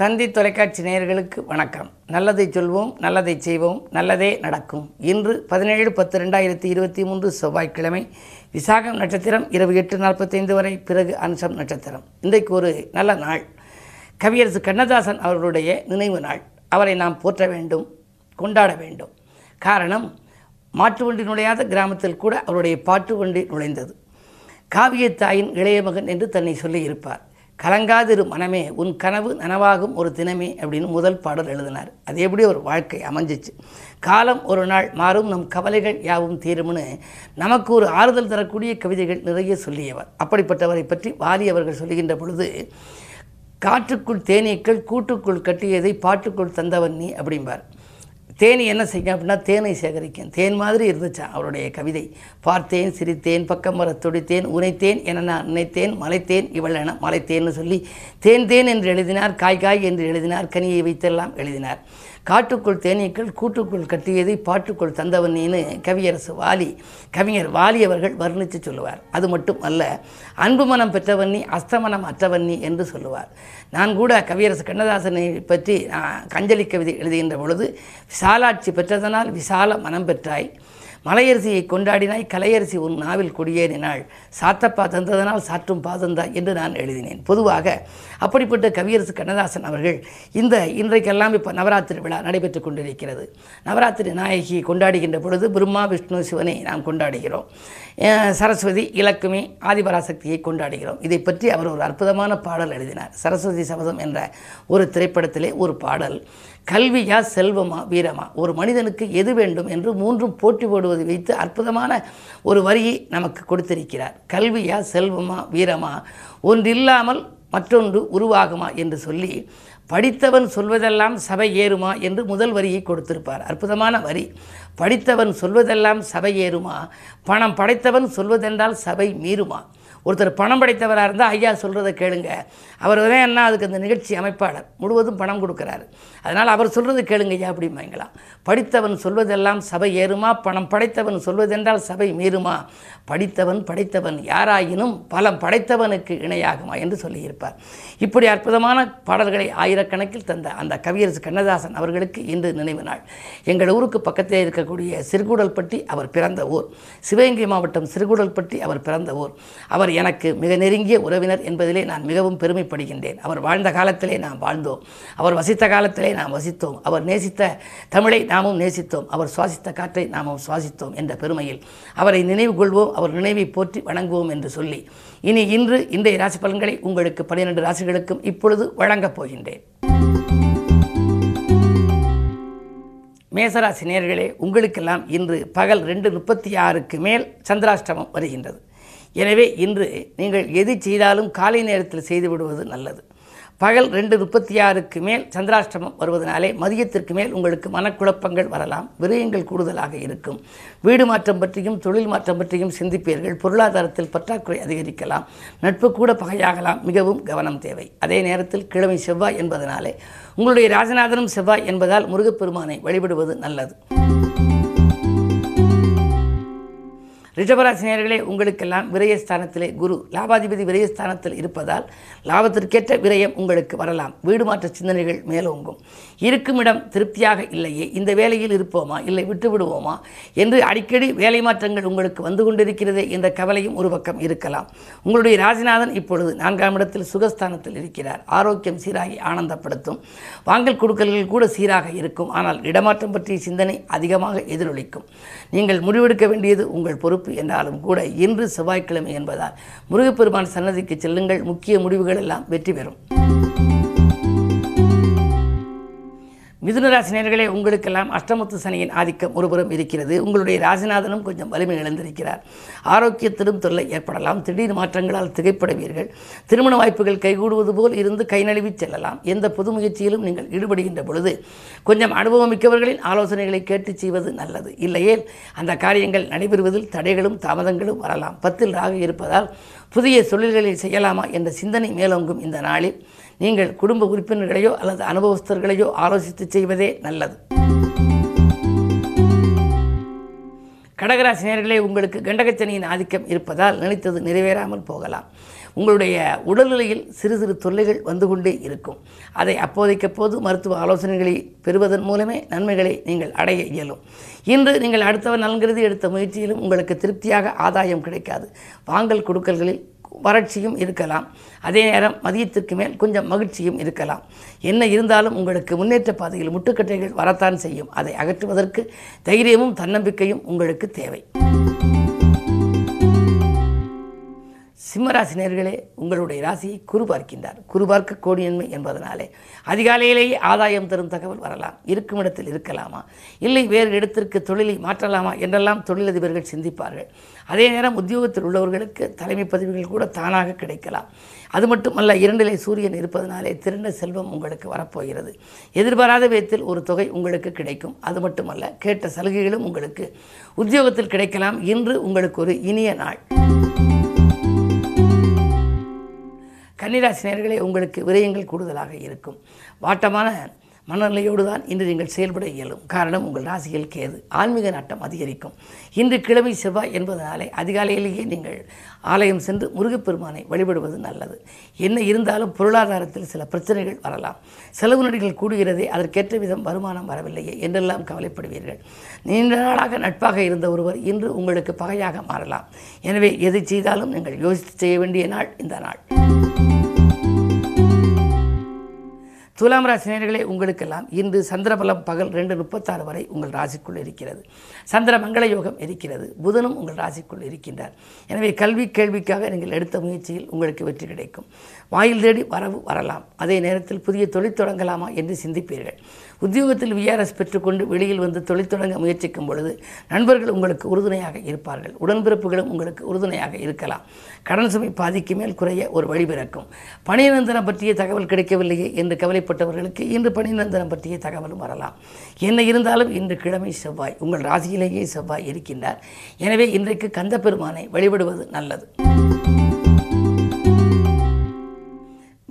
தந்தி தொலைக்காட்சி நேயர்களுக்கு வணக்கம். நல்லதை சொல்வோம் நல்லதை செய்வோம் நல்லதே நடக்கும். இன்று பதினேழு பத்து ரெண்டாயிரத்தி இருபத்தி மூன்று செவ்வாய்க்கிழமை விசாகம் நட்சத்திரம் இரவு எட்டு நாற்பத்தைந்து வரை பிறகு அன்சம் நட்சத்திரம். இன்றைக்கு ஒரு நல்ல நாள். கவியரசு கண்ணதாசன் அவர்களுடைய நினைவு நாள். அவரை நாம் போற்ற வேண்டும் கொண்டாட வேண்டும். காரணம் மாட்டு வண்டி நுழையாத கிராமத்தில் கூட அவருடைய பாட்டு வண்டி நுழைந்தது. காவியத்தாயின் இளைய மகன் என்று தன்னை சொல்லியிருப்பார். கலங்காதிரு மனமே உன் கனவு நனவாகும் ஒரு தினமே அப்படின்னு முதல் பாடல் எழுதினார். அது எப்படி ஒரு வாழ்க்கை அமைஞ்சிச்சு? காலம் ஒரு நாள் மாறும் நம் கவலைகள் யாவும் தீரும்னு நமக்கு ஒரு ஆறுதல் தரக்கூடிய கவிதைகள் நிறைய சொல்லியவர். அப்படிப்பட்டவரை பற்றி வாலி அவர்கள் சொல்லுகின்ற பொழுது காற்றுக்குள் தேனீக்கள் கூட்டுக்குள் கட்டியதை பாட்டுக்குள் தந்தவன் நீ அப்படிம்பார். தேனி என்ன செய்யும் அப்படின்னா தேனை சேகரிக்கும். தேன் மாதிரி இருந்துச்சான் அவருடைய கவிதை. பார்த்தேன் சிரித்தேன் பக்கம் வர துடித்தேன் உனைத்தேன் என நான் நினைத்தேன் மலைத்தேன் இவள் என மலைத்தேன்னு சொல்லி தேன் தேன் என்று எழுதினார் காய் காய் என்று எழுதினார் கனியை வைத்தெல்லாம் எழுதினார். காட்டுக்குள் தேனீக்கள் கூட்டுக்குள் கட்டியதை பாட்டுக்குள் தந்தவன் நீனு கவியரசு வாலி. கவிஞர் வாலி அவர்கள் வர்ணித்து சொல்லுவார். அது மட்டும் அல்ல அன்பு மனம் பெற்றவன் நீ அஸ்தமனம் அற்றவன் நீ என்று சொல்லுவார். நான் கூட கவியரசு கண்ணதாசனை பற்றி கஞ்சலி கவிதை எழுதுகின்ற பொழுது விசாலாட்சி பெற்றதனால் விசால மனம் பெற்றாய். மலையரசியை கொண்டாடினாய் கலையரசி உன் நாவில் குடியேறினாள் சாத்தப்பா தந்ததனால் சாற்றும் பாதந்தா என்று நான் எழுதினேன். பொதுவாக அப்படிப்பட்ட கவியரசு கண்ணதாசன் அவர்கள் இந்த இன்றைக்கெல்லாம் இப்போ நவராத்திரி விழா நடைபெற்று கொண்டிருக்கிறது. நவராத்திரி நாயகி கொண்டாடுகின்ற பொழுது பிரம்மா விஷ்ணு சிவனை நாம் கொண்டாடுகிறோம். சரஸ்வதி இலக்குமி ஆதிபராசக்தியை கொண்டாடுகிறோம். இதை பற்றி அவர் ஒரு அற்புதமான பாடல் எழுதினார். சரஸ்வதி சபதம் என்ற ஒரு திரைப்படத்திலே ஒரு பாடல். கல்வியா செல்வமா வீரமா? ஒரு மனிதனுக்கு எது வேண்டும் என்று மூன்றும் போட்டி போடுவதை வைத்து அற்புதமான ஒரு வரியை நமக்கு கொடுத்திருக்கிறார். கல்வியா செல்வமா வீரமா? ஒன்றில்லாமல் மற்றொன்று உருவாகுமா என்று சொல்லி படித்தவன் சொல்வதெல்லாம் சபை ஏறுமா என்று முதல் வரியை கொடுத்திருப்பார். அற்புதமான வரி. படித்தவன் சொல்வதெல்லாம் சபை ஏறுமா? பணம் படைத்தவன் சொல்வதென்றால் சபை மீறுமா? ஒருத்தர் பணம் படைத்தவராக இருந்தால் ஐயா சொல்கிறத கேளுங்க. அவர் தான் என்ன அதுக்கு அந்த நிகழ்ச்சி அமைப்பாளர் முழுவதும் பணம் கொடுக்குறாரு. அதனால் அவர் சொல்கிறது கேளுங்க ஐயா அப்படிம்பாங்களாம் படித்தவன் சொல்வதெல்லாம் சபை ஏறுமா? பணம் படைத்தவன் சொல்வதென்றால் சபை மீறுமா? படித்தவன் படைத்தவன் யாராயினும் பலம் படைத்தவனுக்கு இணையாகுமா என்று சொல்லியிருப்பார். இப்படி அற்புதமான பாடல்களை ஆயிரக்கணக்கில் தந்த அந்த கவியரசு கண்ணதாசன் அவர்களுக்கு இன்று நினைவு நாள். எங்கள் ஊருக்கு பக்கத்தில் இருக்கக்கூடிய சிறுகுடல்பட்டி அவர் பிறந்த ஊர். சிவகங்கை மாவட்டம் சிறுகுடல்பட்டி அவர் பிறந்த ஊர். அவர் எனக்கு மிக நெருங்கிய உறவினர் என்பதிலே நான் மிகவும் பெருமைப்படுகின்றேன். அவர் வாழ்ந்த காலத்திலே நாம் வாழ்ந்தோம். அவர் வசித்த காலத்திலே நாம் வசித்தோம். அவர் நேசித்த தமிழை நாமும் நேசித்தோம். அவர் சுவாசித்த காற்றை நாமும் சுவாசித்தோம் என்ற பெருமையில். அவரை நினைவு கொள்வோம். அவர் நினைவை போற்றி வணங்குவோம் என்று சொல்லி. இனி இன்று இன்றைய ராசி பலன்களை உங்களுக்கு பன்னிரண்டு ராசிகளுக்கும் இப்பொழுது வழங்கப் போகின்றேன். மேசராசி நேர்களே உங்களுக்கெல்லாம் இன்று பகல் ரெண்டு முப்பத்தி ஆறுக்கு மேல் சந்திராஷ்டமம் வருகின்றது. எனவே இன்று நீங்கள் எது செய்தாலும் காலை நேரத்தில் செய்து விடுவது நல்லது. பகல் ரெண்டு முப்பத்தி ஆறுக்கு மேல் சந்திராஷ்டமம் வருவதனாலே மதியத்திற்கு மேல் உங்களுக்கு மனக்குழப்பங்கள் வரலாம் விரயங்கள் கூடுதலாக இருக்கும். வீடு மாற்றம் பற்றியும் தொழில் மாற்றம் பற்றியும் சிந்திப்பீர்கள் பொருளாதாரத்தில் பற்றாக்குறை அதிகரிக்கலாம் நட்பு கூட பகையாகலாம் மிகவும் கவனம் தேவை. அதே நேரத்தில் கிழமை செவ்வாய் என்பதனாலே உங்களுடைய ராஜநாதனும் செவ்வாய் என்பதால் முருகப்பெருமானை வழிபடுவது நல்லது. ரிஷபராசினியர்களே உங்களுக்கெல்லாம் விரயஸ்தானத்திலே குரு லாபாதிபதி விரயஸ்தானத்தில் இருப்பதால் லாபத்திற்கேற்ற விரயம் உங்களுக்கு வரலாம். வீடு மாற்ற சிந்தனைகள் மேலோங்கும். இருக்கும் இடம் திருப்தியாக இல்லையே இந்த வேலையில் இருப்போமா இல்லை விட்டு விடுவோமா என்று அடிக்கடி வேலை மாற்றங்கள் உங்களுக்கு வந்து கொண்டிருக்கிறதே என்ற கவலையும் ஒரு பக்கம் இருக்கலாம். உங்களுடைய ராஜநாதன் இப்பொழுது நான்காம் இடத்தில் சுகஸ்தானத்தில் இருக்கிறார். ஆரோக்கியம் சீராகி ஆனந்தப்படுத்தும். வாங்கல் கொடுக்கல்கள் கூட சீராக இருக்கும். ஆனால் இடமாற்றம் பற்றிய சிந்தனை அதிகமாக எதிரொலிக்கும். நீங்கள் முடிவெடுக்க வேண்டியது உங்கள் பொறுப்பு. என்றாலும் கூட இன்று செவ்வாய்க்கிழமை என்பதால் முருகப்பெருமான் சன்னதிக்கு செல்லுங்கள். முக்கிய முடிவுகள் எல்லாம் வெற்றி பெறும். மிதுனராசினியர்களே உங்களுக்கெல்லாம் அஷ்டமத்து சனியின் ஆதிக்கம் ஒருபுறம் இருக்கிறது. உங்களுடைய ராசிநாதனும் கொஞ்சம் வலிமை இழந்திருக்கிறார். ஆரோக்கியத்திலும் தொல்லை ஏற்படலாம். திடீர் மாற்றங்களால் திகைப்படுவீர்கள். திருமண வாய்ப்புகள் கைகூடுவது போல் இருந்து கை நழுவி செல்லலாம். எந்த புது முயற்சியிலும் நீங்கள் ஈடுபடுகின்ற பொழுது கொஞ்சம் அனுபவம் மிக்கவர்களின் ஆலோசனைகளை கேட்டு செய்வது நல்லது. இல்லையே அந்த காரியங்கள் நடைபெறுவதில் தடைகளும் தாமதங்களும் வரலாம். பத்தில் ராக இருப்பதால் புதிய தொழில்களை செய்யலாமா என்ற சிந்தனை மேலோங்கும் இந்த நாளில். நீங்கள் குடும்ப உறுப்பினர்களையோ அல்லது அனுபவஸ்தர்களையோ ஆலோசித்து செய்வதே நல்லது. கடகராசி நேர்களே உங்களுக்கு கண்டகச்சனியின் ஆதிக்கம் இருப்பதால் நினைத்தது நிறைவேறாமல் போகலாம். உங்களுடைய உடல்நிலையில் சிறு சிறு தொல்லைகள் வந்து கொண்டே இருக்கும். அதை அப்போதைக்கப்போது மருத்துவ ஆலோசனைகளை பெறுவதன் மூலமே நன்மைகளை நீங்கள் அடைய இயலும். இன்று நீங்கள் அடுத்தவர் நலன்கிறது எடுத்த முயற்சியிலும் உங்களுக்கு திருப்தியாக ஆதாயம் கிடைக்காது. வாங்கல் கொடுக்கல்களில் வறட்சியும் இருக்கலாம். அதே நேரம் மதியத்திற்கு மேல் கொஞ்சம் மகிழ்ச்சியும் இருக்கலாம். என்ன இருந்தாலும் உங்களுக்கு முன்னேற்ற பாதையில் முட்டுக்கட்டைகள் வரத்தான் செய்யும். அதை அகற்றுவதற்கு தைரியமும் தன்னம்பிக்கையும் உங்களுக்கு தேவை. சிம்மராசினியர்களே உங்களுடைய ராசியை குரு பார்க்கின்றார். குரு பார்க்க கோடியன்மை என்பதனாலே அதிகாலையிலேயே ஆதாயம் தரும் தகவல் வரலாம். இருக்கும் இடத்தில் இருக்கலாமா? இல்லை வேறு இடத்திற்கு தொழிலை மாற்றலாமா? என்றெல்லாம் தொழிலதிபர்கள் சிந்திப்பார்கள். அதே நேரம் உத்தியோகத்தில் உள்ளவர்களுக்கு தலைமை பதவிகள் கூட தானாக கிடைக்கலாம். அது மட்டுமல்ல இரண்டிலே சூரியன் இருப்பதனாலே திரண்ட செல்வம் உங்களுக்கு வரப்போகிறது. எதிர்பாராத விதத்தில் ஒரு தொகை உங்களுக்கு கிடைக்கும். அது மட்டுமல்ல கேட்ட சலுகைகளும் உங்களுக்கு உத்தியோகத்தில் கிடைக்கலாம். இன்று உங்களுக்கு ஒரு இனிய நாள். கன்னிராசினியர்களே உங்களுக்கு விரயங்கள் கூடுதலாக இருக்கும். வாட்டமான மனநிலையோடு தான் இன்று நீங்கள் செயல்பட இயலும். காரணம் உங்கள் ராசியில் கேது. ஆன்மீக நாட்டம் அதிகரிக்கும். இன்று கிழமை செவ்வாய் என்பதனாலே அதிகாலையிலேயே நீங்கள் ஆலயம் சென்று முருகப்பெருமானை வழிபடுவது நல்லது. என்ன இருந்தாலும் பொருளாதாரத்தில் சில பிரச்சனைகள் வரலாம். செலவு நடிகள் கூடுகிறதே அதற்கேற்ற விதம் வருமானம் வரவில்லையே என்றெல்லாம் கவலைப்படுவீர்கள். நீண்ட நாளாக நட்பாக இருந்த ஒருவர் இன்று உங்களுக்கு பகையாக மாறலாம். எனவே எதை செய்தாலும் நீங்கள் யோசித்து செய்ய வேண்டிய நாள் இந்த நாள். துலாம் ராசினியர்களே உங்களுக்கெல்லாம் இன்று சந்திரபலம் பகல் ரெண்டு முப்பத்தாறு வரை உங்கள் ராசிக்குள் இருக்கிறது. சந்திர மங்கள யோகம் இருக்கிறது. புதனும் உங்கள் ராசிக்குள் இருக்கின்றார். எனவே கல்வி கேள்விக்காக நீங்கள் எடுத்த முயற்சியில் உங்களுக்கு வெற்றி கிடைக்கும். வாயில் தேடி வரவு வரலாம். அதே நேரத்தில் புதிய தொழில் தொடங்கலாமா என்று சிந்திப்பீர்கள். உத்தியோகத்தில் விஆர்எஸ் பெற்றுக்கொண்டு வெளியில் வந்து தொழில் தொடங்க முயற்சிக்கும் பொழுது நண்பர்கள் உங்களுக்கு உறுதுணையாக இருப்பார்கள். உடன்பிறப்புகளும் உங்களுக்கு உறுதுணையாக இருக்கலாம். கடன் சுமை பாதிக்கு மேல் குறைய ஒரு வழி பிறக்கும். பணிநந்தனம் பற்றிய தகவல் கிடைக்கவில்லையே என்று கவலைப்பட்டவர்களுக்கு இன்று பணிநந்தனம் பற்றிய தகவலும் வரலாம். என்ன இருந்தாலும் இன்று கிழமை செவ்வாய். உங்கள் ராசியிலேயே செவ்வாய் இருக்கின்றார். எனவே இன்றைக்கு கந்த பெருமானை வழிபடுவது நல்லது.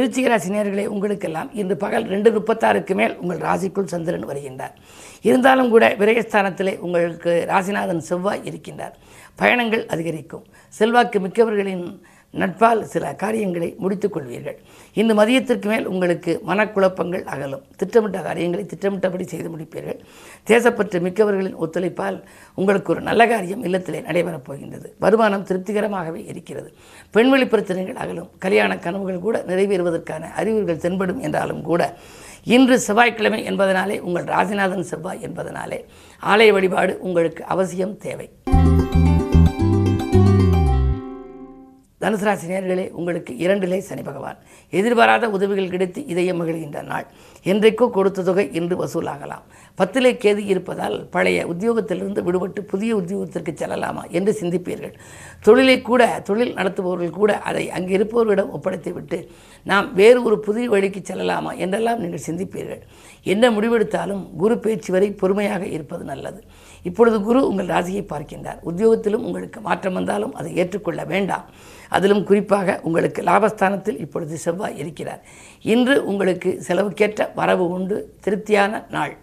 விருச்சிக ராசினியர்களே உங்களுக்கெல்லாம் இன்று பகல் ரெண்டு முப்பத்தாறுக்கு மேல் உங்கள் ராசிக்குள் சந்திரன் வருகின்றார். இருந்தாலும் கூட விரயஸ்தானத்திலே உங்களுக்கு ராசிநாதன் செவ்வாய் இருக்கின்றார். பயணங்கள் அதிகரிக்கும். செல்வாக்கு மிக்கவர்களின் நட்பால் சில காரியங்களை முடித்துக் கொள்வீர்கள். இன்று மதியத்திற்கு மேல் உங்களுக்கு மனக்குழப்பங்கள் அகலும். திட்டமிட்ட காரியங்களை திட்டமிட்டபடி செய்து முடிப்பீர்கள். தேசப்பற்று மிக்கவர்களின் ஒத்துழைப்பால் உங்களுக்கு ஒரு நல்ல காரியம் இல்லத்திலே நடைபெறப் போகின்றது. வருமானம் திருப்திகரமாகவே இருக்கிறது. பெண்வெளி பிரச்சனைகள் அகலும். கல்யாண கனவுகள் கூட நிறைவேறுவதற்கான அறிவுகள் தென்படும் என்றாலும் கூட இன்று செவ்வாய்க்கிழமை என்பதனாலே உங்கள் ராசிநாதன் செவ்வாய் என்பதனாலே ஆலய வழிபாடு உங்களுக்கு அவசியம் தேவை. தனுசு ராசி நேர்களே உங்களுக்கு இரண்டிலே சனி பகவான். எதிர்பாராத உதவிகள் கிடைத்து இதயம் மகிழ்கின்ற நாள். என்றைக்கோ கொடுத்த தொகை இன்று வசூலாகலாம். பத்திலே கேது இருப்பதால் பழைய உத்தியோகத்திலிருந்து விடுபட்டு புதிய உத்தியோகத்திற்கு செல்லலாமா என்று சிந்திப்பீர்கள். தொழிலை கூட தொழில் நடத்துபவர்கள் கூட அதை அங்கே இருப்பவர்களிடம் ஒப்படைத்துவிட்டு நாம் வேறு ஒரு புதிய வழிக்கு செல்லலாமா என்றெல்லாம் நீங்கள் சிந்திப்பீர்கள். என்ன முடிவெடுத்தாலும் குரு பேச்சு வரை பொறுமையாக இருப்பது நல்லது. இப்பொழுது குரு உங்கள் ராசியை பார்க்கின்றார். உத்தியோகத்திலும் உங்களுக்கு மாற்றம் வந்தாலும் அதை ஏற்றுக்கொள்ள வேண்டாம். அதிலும் குறிப்பாக உங்களுக்கு லாபஸ்தானத்தில் இப்பொழுது செவ்வாய் இருக்கிறார். இன்று உங்களுக்கு செலவுக்கேற்ற வரவு உண்டு. திருப்தியான நாள்.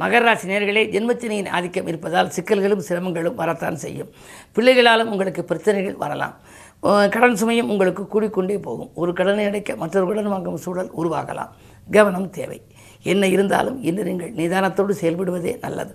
மகர ராசி நேர்களே ஜென்மத்தினியின் ஆதிக்கம் இருப்பதால் சிக்கல்களும் சிரமங்களும் வரத்தான் செய்யும். பிள்ளைகளாலும் உங்களுக்கு பிரச்சனைகள் வரலாம். கடன் சுமையும் உங்களுக்கு கூடிக்கொண்டே போகும். ஒரு கடனை அடைக்க மற்றொரு கடன் வாங்கும் சூழல் உருவாகலாம். கவனம் தேவை. என்ன இருந்தாலும் இன்று நீங்கள் நிதானத்தோடு செயல்படுவதே நல்லது.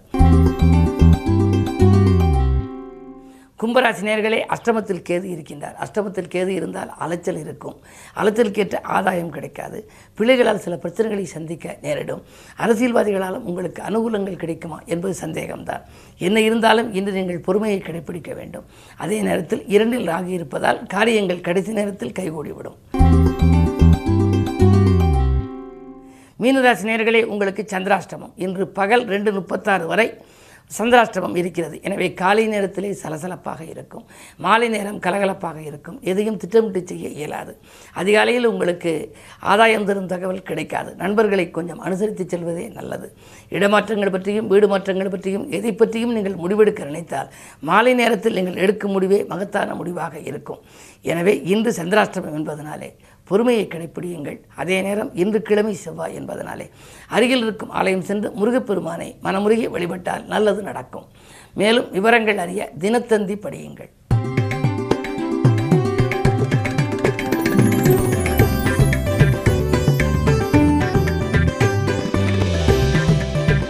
கும்பராசி நேர்களே அஷ்டமத்தில் கேது இருக்கின்றார். அஷ்டமத்தில் கேது இருந்தால் அலைச்சல் இருக்கும். அலைச்சலுக்கேற்ற ஆதாயம் கிடைக்காது. பிள்ளைகளால் சில பிரச்சனைகளை சந்திக்க நேரிடும். அரசியல்வாதிகளாலும் உங்களுக்கு அனுகூலங்கள் கிடைக்குமா என்பது சந்தேகம்தான். என்ன இருந்தாலும் இன்று நீங்கள் பொறுமையை கடைபிடிக்க வேண்டும். அதே நேரத்தில் இரண்டில் ராகி இருப்பதால் காரியங்கள் கடைசி நேரத்தில் கைகூடிவிடும். மீனராசி நேர்களே உங்களுக்கு சந்திராஷ்டமம். இன்று பகல் ரெண்டு முப்பத்தாறு வரை சந்திராஷ்டமம் இருக்கிறது. எனவே காலை நேரத்திலே சலசலப்பாக இருக்கும். மாலை நேரம் கலகலப்பாக இருக்கும். எதையும் திட்டமிட்டு செய்ய இயலாது. அதிகாலையில் உங்களுக்கு ஆதாயம் தரும் தகவல் கிடைக்காது. நண்பர்களை கொஞ்சம் அனுசரித்து செல்வதே நல்லது. இடமாற்றங்கள் பற்றியும் வீடு மாற்றங்கள் பற்றியும் எதை பற்றியும் நீங்கள் முடிவெடுக்க நினைத்தால் மாலை நேரத்தில் நீங்கள் எடுக்கும் முடிவே மகத்தான முடிவாக இருக்கும். எனவே இன்று சந்திராஷ்டமம் என்பதனாலே பொறுமையை கடைப்பிடியுங்கள். அதே நேரம் இன்று கிழமை செவ்வாய் என்பதனாலே அருகில் இருக்கும் ஆலயம் சென்று முருகப்பெருமானை மனமுருகி வழிபட்டால் நல்லது நடக்கும். மேலும் விவரங்கள் அறிய தினத்தந்தி படியுங்கள்.